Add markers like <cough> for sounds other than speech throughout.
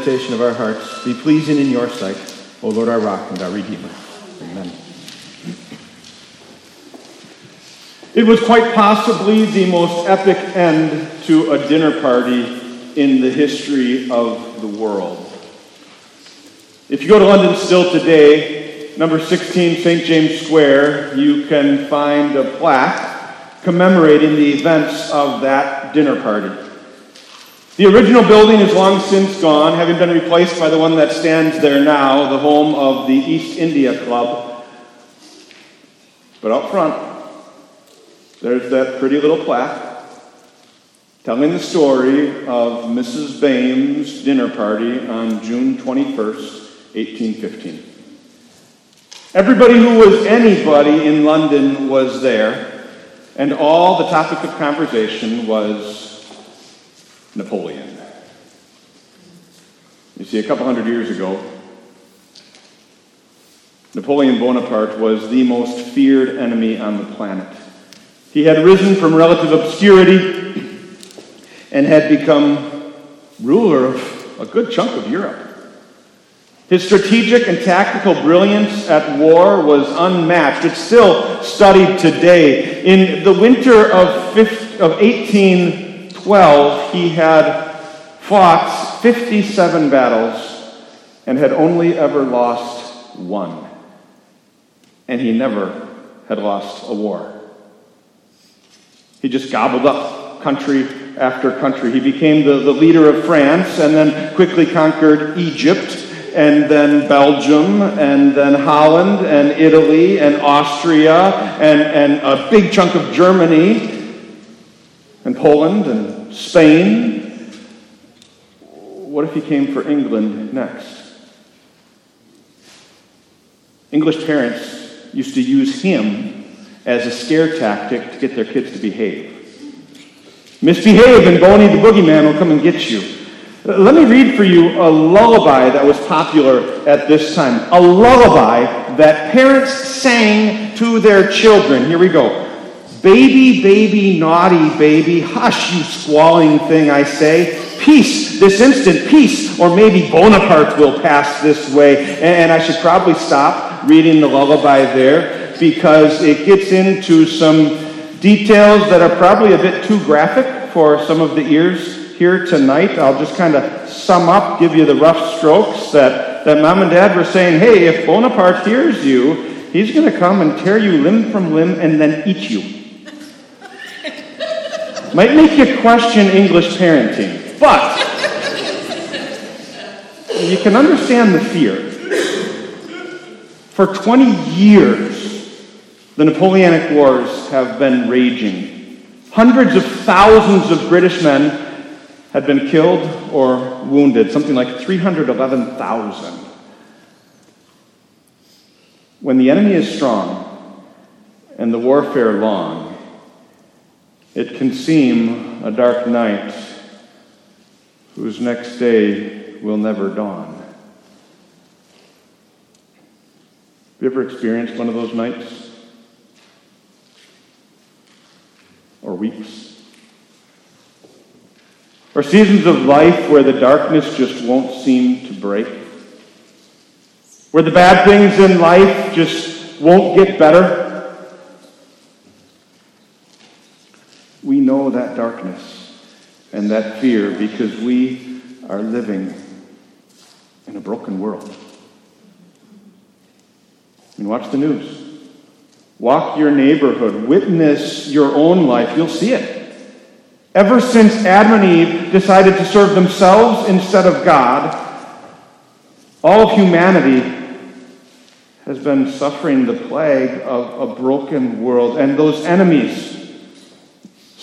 meditation of our hearts be pleasing in your sight, O Lord, our rock and our redeemer. Amen. It was quite possibly the most epic end to a dinner party in the history of the world. If you go to London still today, number 16 St. James Square, you can find a plaque commemorating the events of that dinner party. The original building is long since gone, having been replaced by the one that stands there now, the home of the East India Club. But up front, there's that pretty little plaque telling the story of Mrs. Boehm's dinner party on June 21st, 1815. Everybody who was anybody in London was there, and all the topic of conversation was Napoleon. You see, a couple hundred years ago, Napoleon Bonaparte was the most feared enemy on the planet. He had risen from relative obscurity and had become ruler of a good chunk of Europe. His strategic and tactical brilliance at war was unmatched. It's still studied today. In the winter of 1812, he had fought 57 battles and had only ever lost one. And he never had lost a war. He just gobbled up country after country. He became the, the leader of France and then quickly conquered Egypt and then Belgium and then Holland and Italy and Austria and, and a big chunk of Germany and Poland and Spain. What if he came for England next? English parents used to use him as a scare tactic to get their kids to behave. Misbehave and Boney the Boogeyman will come and get you. Let me read for you a lullaby that was popular at this time. A lullaby that parents sang to their children. Here we go. Baby, baby, naughty baby, hush, you squalling thing, I say. Peace, this instant, peace, or maybe Bonaparte will pass this way. And I should probably stop reading the lullaby there because it gets into some details that are probably a bit too graphic for some of the ears here tonight. I'll just kind of sum up, give you the rough strokes that, that mom and dad were saying, hey, if Bonaparte hears you, he's going to come and tear you limb from limb and then eat you. Might make you question English parenting, but you can understand the fear. For 20 years, the Napoleonic Wars have been raging. Hundreds of thousands of British men had been killed or wounded, something like 311,000. When the enemy is strong and the warfare long, it can seem a dark night whose next day will never dawn. Have you ever experienced one of those nights? or weeks. Or seasons of life where the darkness just won't seem to break. Where the bad things in life just won't get better. We know that darkness and that fear because we are living in a broken world. And watch the news. Walk your neighborhood, witness your own life, you'll see it. Ever since Adam and Eve decided to serve themselves instead of God, all of humanity has been suffering the plague of a broken world. And those enemies,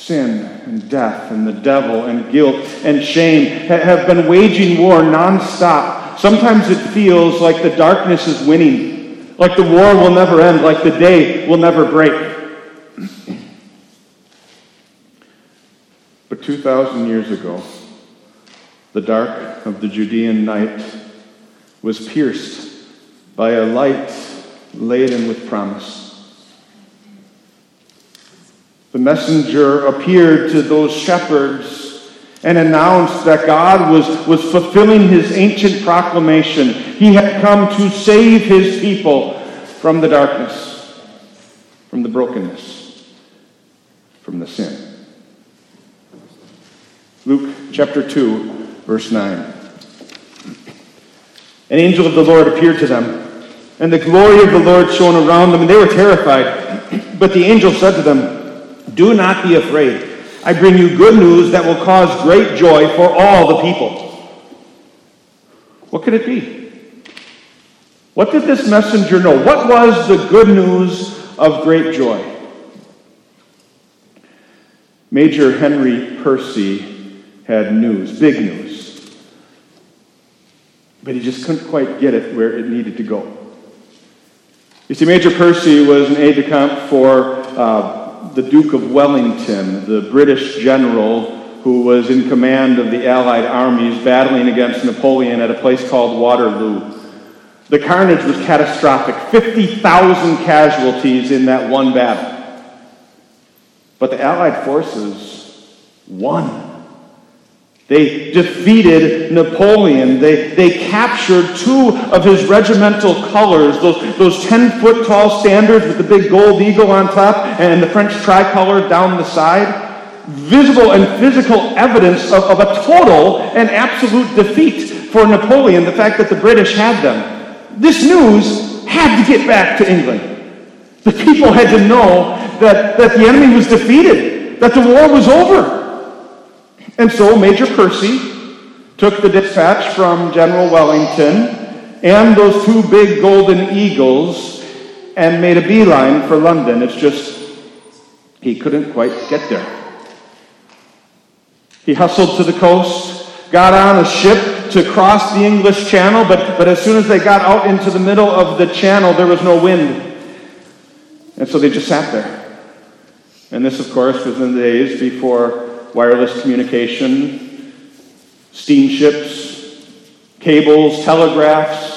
sin and death and the devil and guilt and shame, have been waging war nonstop. Sometimes it feels like the darkness is winning. Like the war will never end, like the day will never break. But 2,000 years ago, the dark of the Judean night was pierced by a light laden with promise. The messenger appeared to those shepherds and announced that God was, was fulfilling his ancient proclamation. He had come to save his people from the darkness, from the brokenness, from the sin. Luke chapter 2, verse 9. An angel of the Lord appeared to them, and the glory of the Lord shone around them, and they were terrified. But the angel said to them, Do not be afraid. I bring you good news that will cause great joy for all the people. What could it be? What did this messenger know? What was the good news of great joy? Major Henry Percy had news, big news. But he just couldn't quite get it where it needed to go. You see, Major Percy was an aide de camp for uh, the Duke of Wellington, the British general who was in command of the Allied armies battling against Napoleon at a place called Waterloo. The carnage was catastrophic 50,000 casualties in that one battle. But the Allied forces won. They defeated Napoleon. They, they captured two of his regimental colors, those, those 10 foot tall standards with the big gold eagle on top and the French tricolor down the side. Visible and physical evidence of, of a total and absolute defeat for Napoleon, the fact that the British had them. This news had to get back to England. The people had to know that, that the enemy was defeated, that the war was over. And so Major Percy took the dispatch from General Wellington and those two big golden eagles and made a beeline for London. It's just, he couldn't quite get there. He hustled to the coast, got on a ship to cross the English Channel, but, but as soon as they got out into the middle of the channel, there was no wind. And so they just sat there. And this, of course, was in the days before wireless communication, steamships, cables, telegraphs.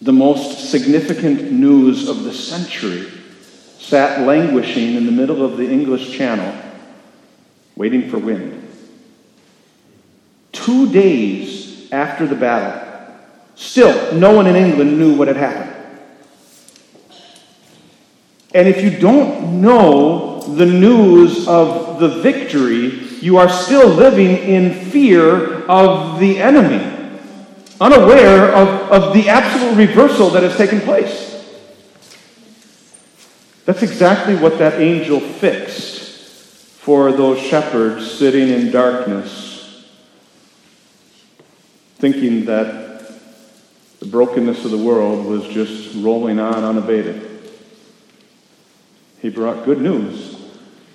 The most significant news of the century sat languishing in the middle of the English Channel, waiting for wind. Two days after the battle, still no one in England knew what had happened. And if you don't know the news of the victory, you are still living in fear of the enemy, unaware of, of the absolute reversal that has taken place. That's exactly what that angel fixed for those shepherds sitting in darkness, thinking that the brokenness of the world was just rolling on unabated. He brought good news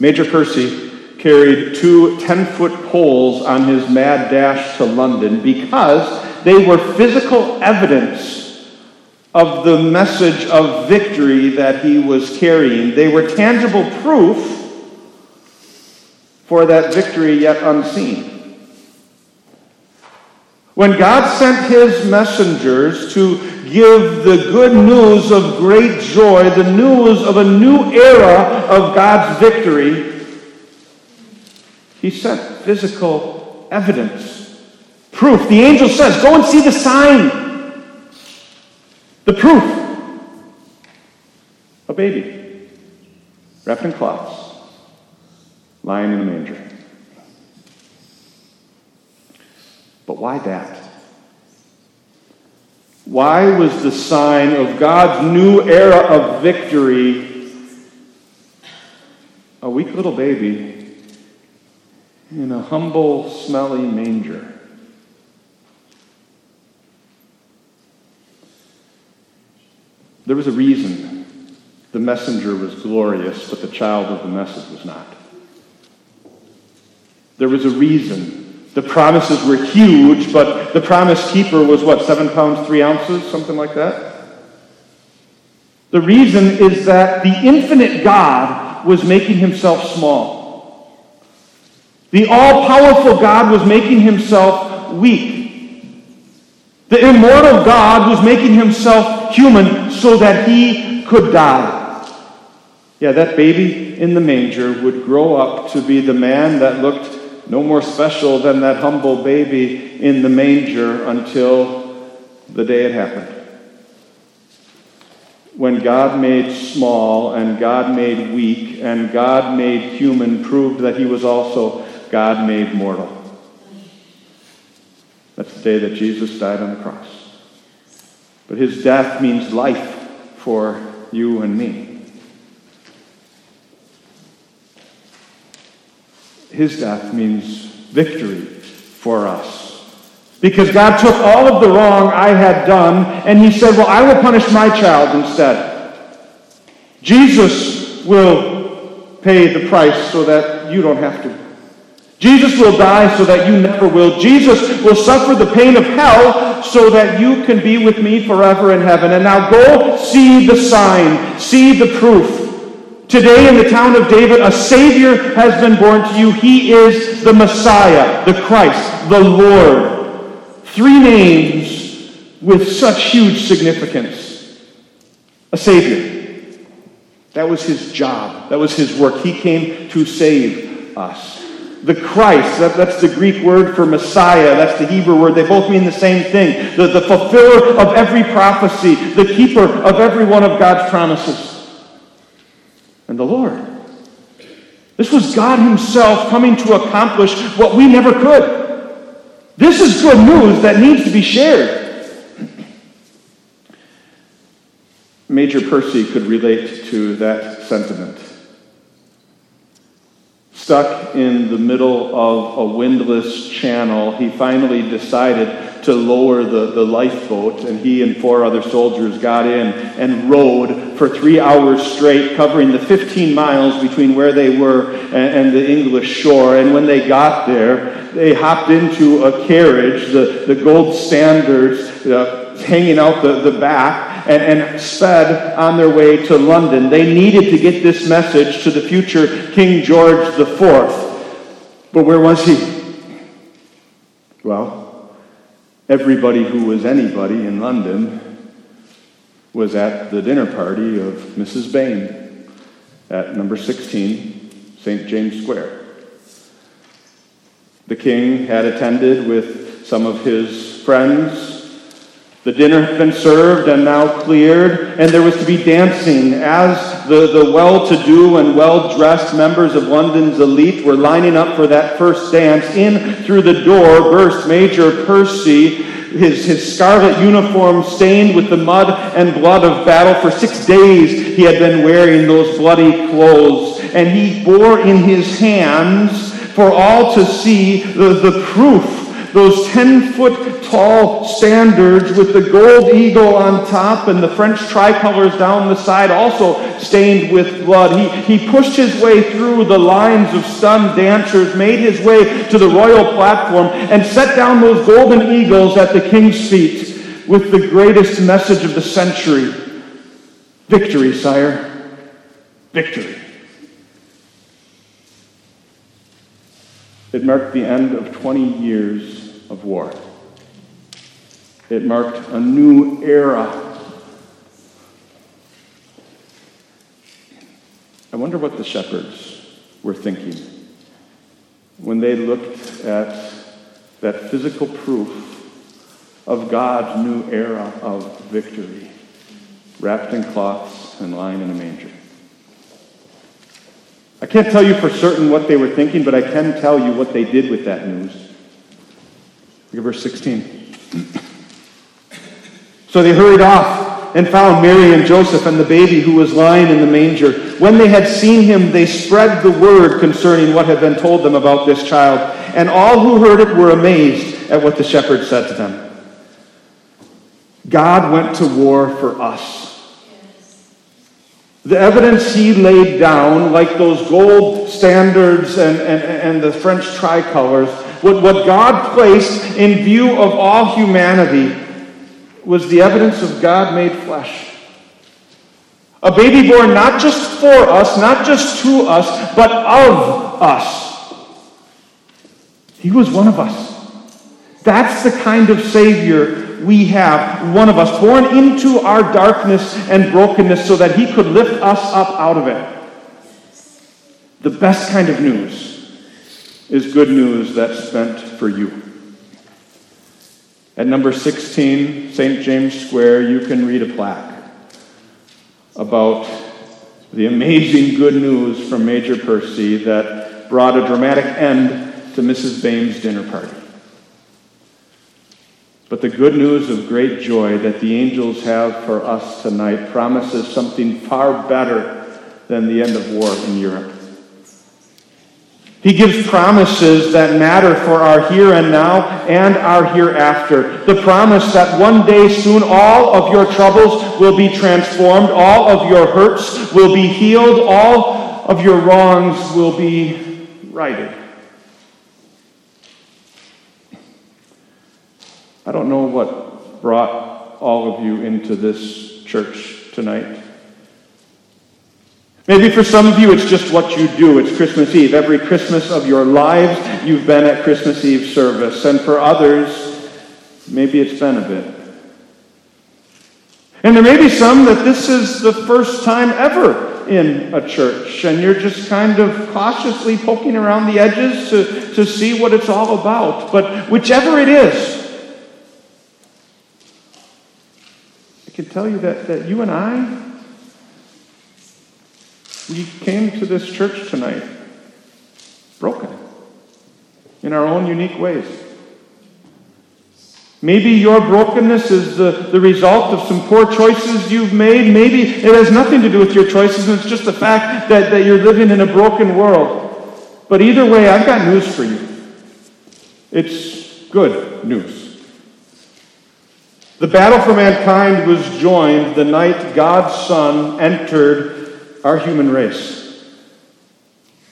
Major Percy carried two 10 foot poles on his mad dash to London because they were physical evidence of the message of victory that he was carrying. They were tangible proof for that victory yet unseen. When God sent his messengers to give the good news of great joy, the news of a new era of God's victory, he sent physical evidence, proof. The angel says, Go and see the sign, the proof. A baby wrapped in cloths, lying in a manger. Why that? Why was the sign of God's new era of victory a weak little baby in a humble, smelly manger? There was a reason the messenger was glorious, but the child of the message was not. There was a reason. The promises were huge, but the promise keeper was what, seven pounds, three ounces, something like that? The reason is that the infinite God was making himself small. The all powerful God was making himself weak. The immortal God was making himself human so that he could die. Yeah, that baby in the manger would grow up to be the man that looked no more special than that humble baby in the manger until the day it happened. When God made small and God made weak and God made human proved that he was also God made mortal. That's the day that Jesus died on the cross. But his death means life for you and me. His death means victory for us. Because God took all of the wrong I had done and he said, Well, I will punish my child instead. Jesus will pay the price so that you don't have to. Jesus will die so that you never will. Jesus will suffer the pain of hell so that you can be with me forever in heaven. And now go see the sign, see the proof. Today in the town of David, a Savior has been born to you. He is the Messiah, the Christ, the Lord. Three names with such huge significance. A Savior. That was his job, that was his work. He came to save us. The Christ, that, that's the Greek word for Messiah, that's the Hebrew word. They both mean the same thing. The, the fulfiller of every prophecy, the keeper of every one of God's promises and the Lord. This was God Himself coming to accomplish what we never could. This is good news that needs to be shared. <clears throat> Major Percy could relate to that sentiment. Stuck in the middle of a windless channel, he finally decided to lower the, the lifeboat, and he and four other soldiers got in and rowed for three hours straight, covering the 15 miles between where they were and, and the English shore. And when they got there, they hopped into a carriage, the, the gold standards uh, hanging out the, the back, and, and sped on their way to London. They needed to get this message to the future King George IV. But where was he? Well, everybody who was anybody in London was at the dinner party of Mrs. Boehm at number 16, St. James Square. The king had attended with some of his friends the dinner had been served and now cleared, and there was to be dancing as the, the well to do and well dressed members of London's elite were lining up for that first dance. In through the door burst Major Percy, his, his scarlet uniform stained with the mud and blood of battle. For six days he had been wearing those bloody clothes, and he bore in his hands for all to see the, the proof those 10 foot tall standards with the gold eagle on top and the French tricolors down the side, also stained with blood. He, he pushed his way through the lines of stunned dancers, made his way to the royal platform, and set down those golden eagles at the king's feet with the greatest message of the century Victory, sire. Victory. It marked the end of 20 years of war. It marked a new era. I wonder what the shepherds were thinking when they looked at that physical proof of God's new era of victory, wrapped in cloths and lying in a manger. I can't tell you for certain what they were thinking, but I can tell you what they did with that news. Look at verse 16. So they hurried off and found Mary and Joseph and the baby who was lying in the manger. When they had seen him, they spread the word concerning what had been told them about this child. And all who heard it were amazed at what the shepherds said to them. God went to war for us. The evidence he laid down, like those gold standards and, and, and the French tricolors, what, what God placed in view of all humanity was the evidence of God made flesh. A baby born not just for us, not just to us, but of us. He was one of us. That's the kind of Savior we have, one of us, born into our darkness and brokenness so that He could lift us up out of it. The best kind of news is good news that's meant for you. At number 16, St. James Square, you can read a plaque about the amazing good news from Major Percy that brought a dramatic end to Mrs. Boehm's dinner party. But the good news of great joy that the angels have for us tonight promises something far better than the end of war in Europe. He gives promises that matter for our here and now and our hereafter. The promise that one day soon all of your troubles will be transformed, all of your hurts will be healed, all of your wrongs will be righted. I don't know what brought all of you into this church tonight. Maybe for some of you, it's just what you do. It's Christmas Eve. Every Christmas of your lives, you've been at Christmas Eve service. And for others, maybe it's been a bit. And there may be some that this is the first time ever in a church, and you're just kind of cautiously poking around the edges to, to see what it's all about. But whichever it is, I can tell you that, that you and I, we came to this church tonight broken in our own unique ways. Maybe your brokenness is the, the result of some poor choices you've made. Maybe it has nothing to do with your choices, and it's just the fact that, that you're living in a broken world. But either way, I've got news for you. It's good news. The battle for mankind was joined the night God's Son entered our human race.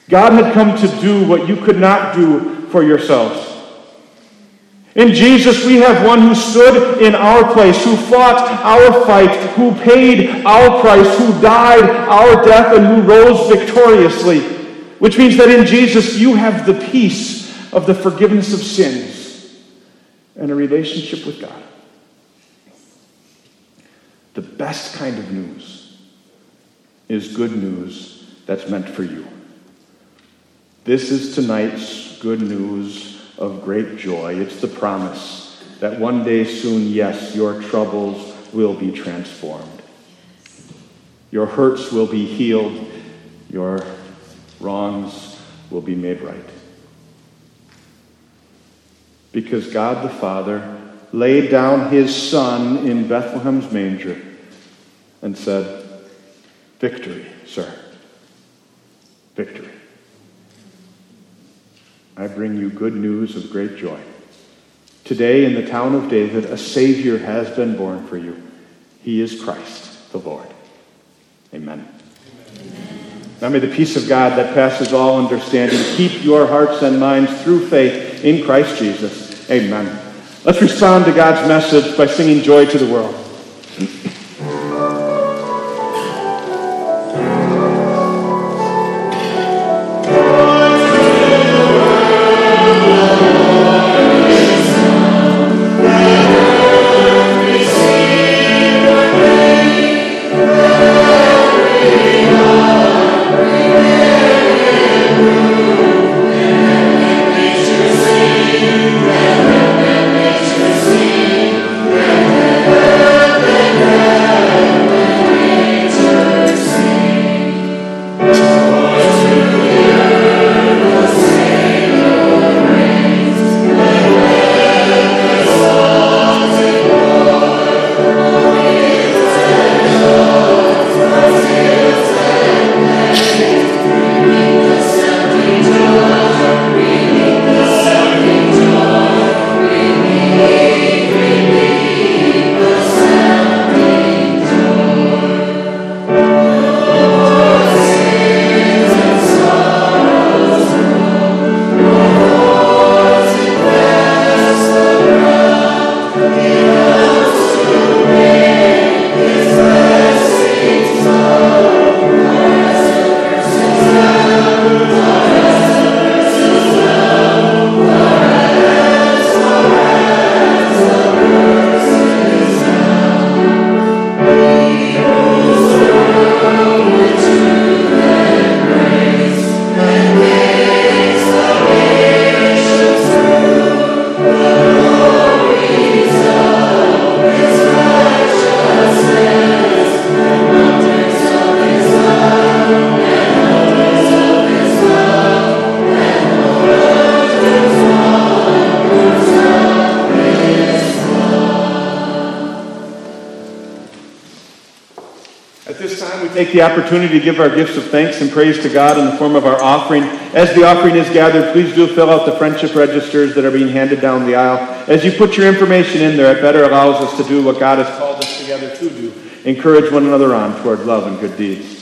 God had come to do what you could not do for yourselves. In Jesus, we have one who stood in our place, who fought our fight, who paid our price, who died our death, and who rose victoriously. Which means that in Jesus, you have the peace of the forgiveness of sins and a relationship with God. The best kind of news is good news that's meant for you. This is tonight's good news of great joy. It's the promise that one day soon, yes, your troubles will be transformed. Your hurts will be healed. Your wrongs will be made right. Because God the Father laid down his Son in Bethlehem's manger and said, Victory, sir. Victory. I bring you good news of great joy. Today, in the town of David, a Savior has been born for you. He is Christ, the Lord. Amen. Amen. Now may the peace of God that passes all understanding keep your hearts and minds through faith in Christ Jesus. Amen. Let's respond to God's message by singing Joy to the World. Take the opportunity to give our gifts of thanks and praise to God in the form of our offering. As the offering is gathered, please do fill out the friendship registers that are being handed down the aisle. As you put your information in there, it better allows us to do what God has called us together to do encourage one another on toward love and good deeds.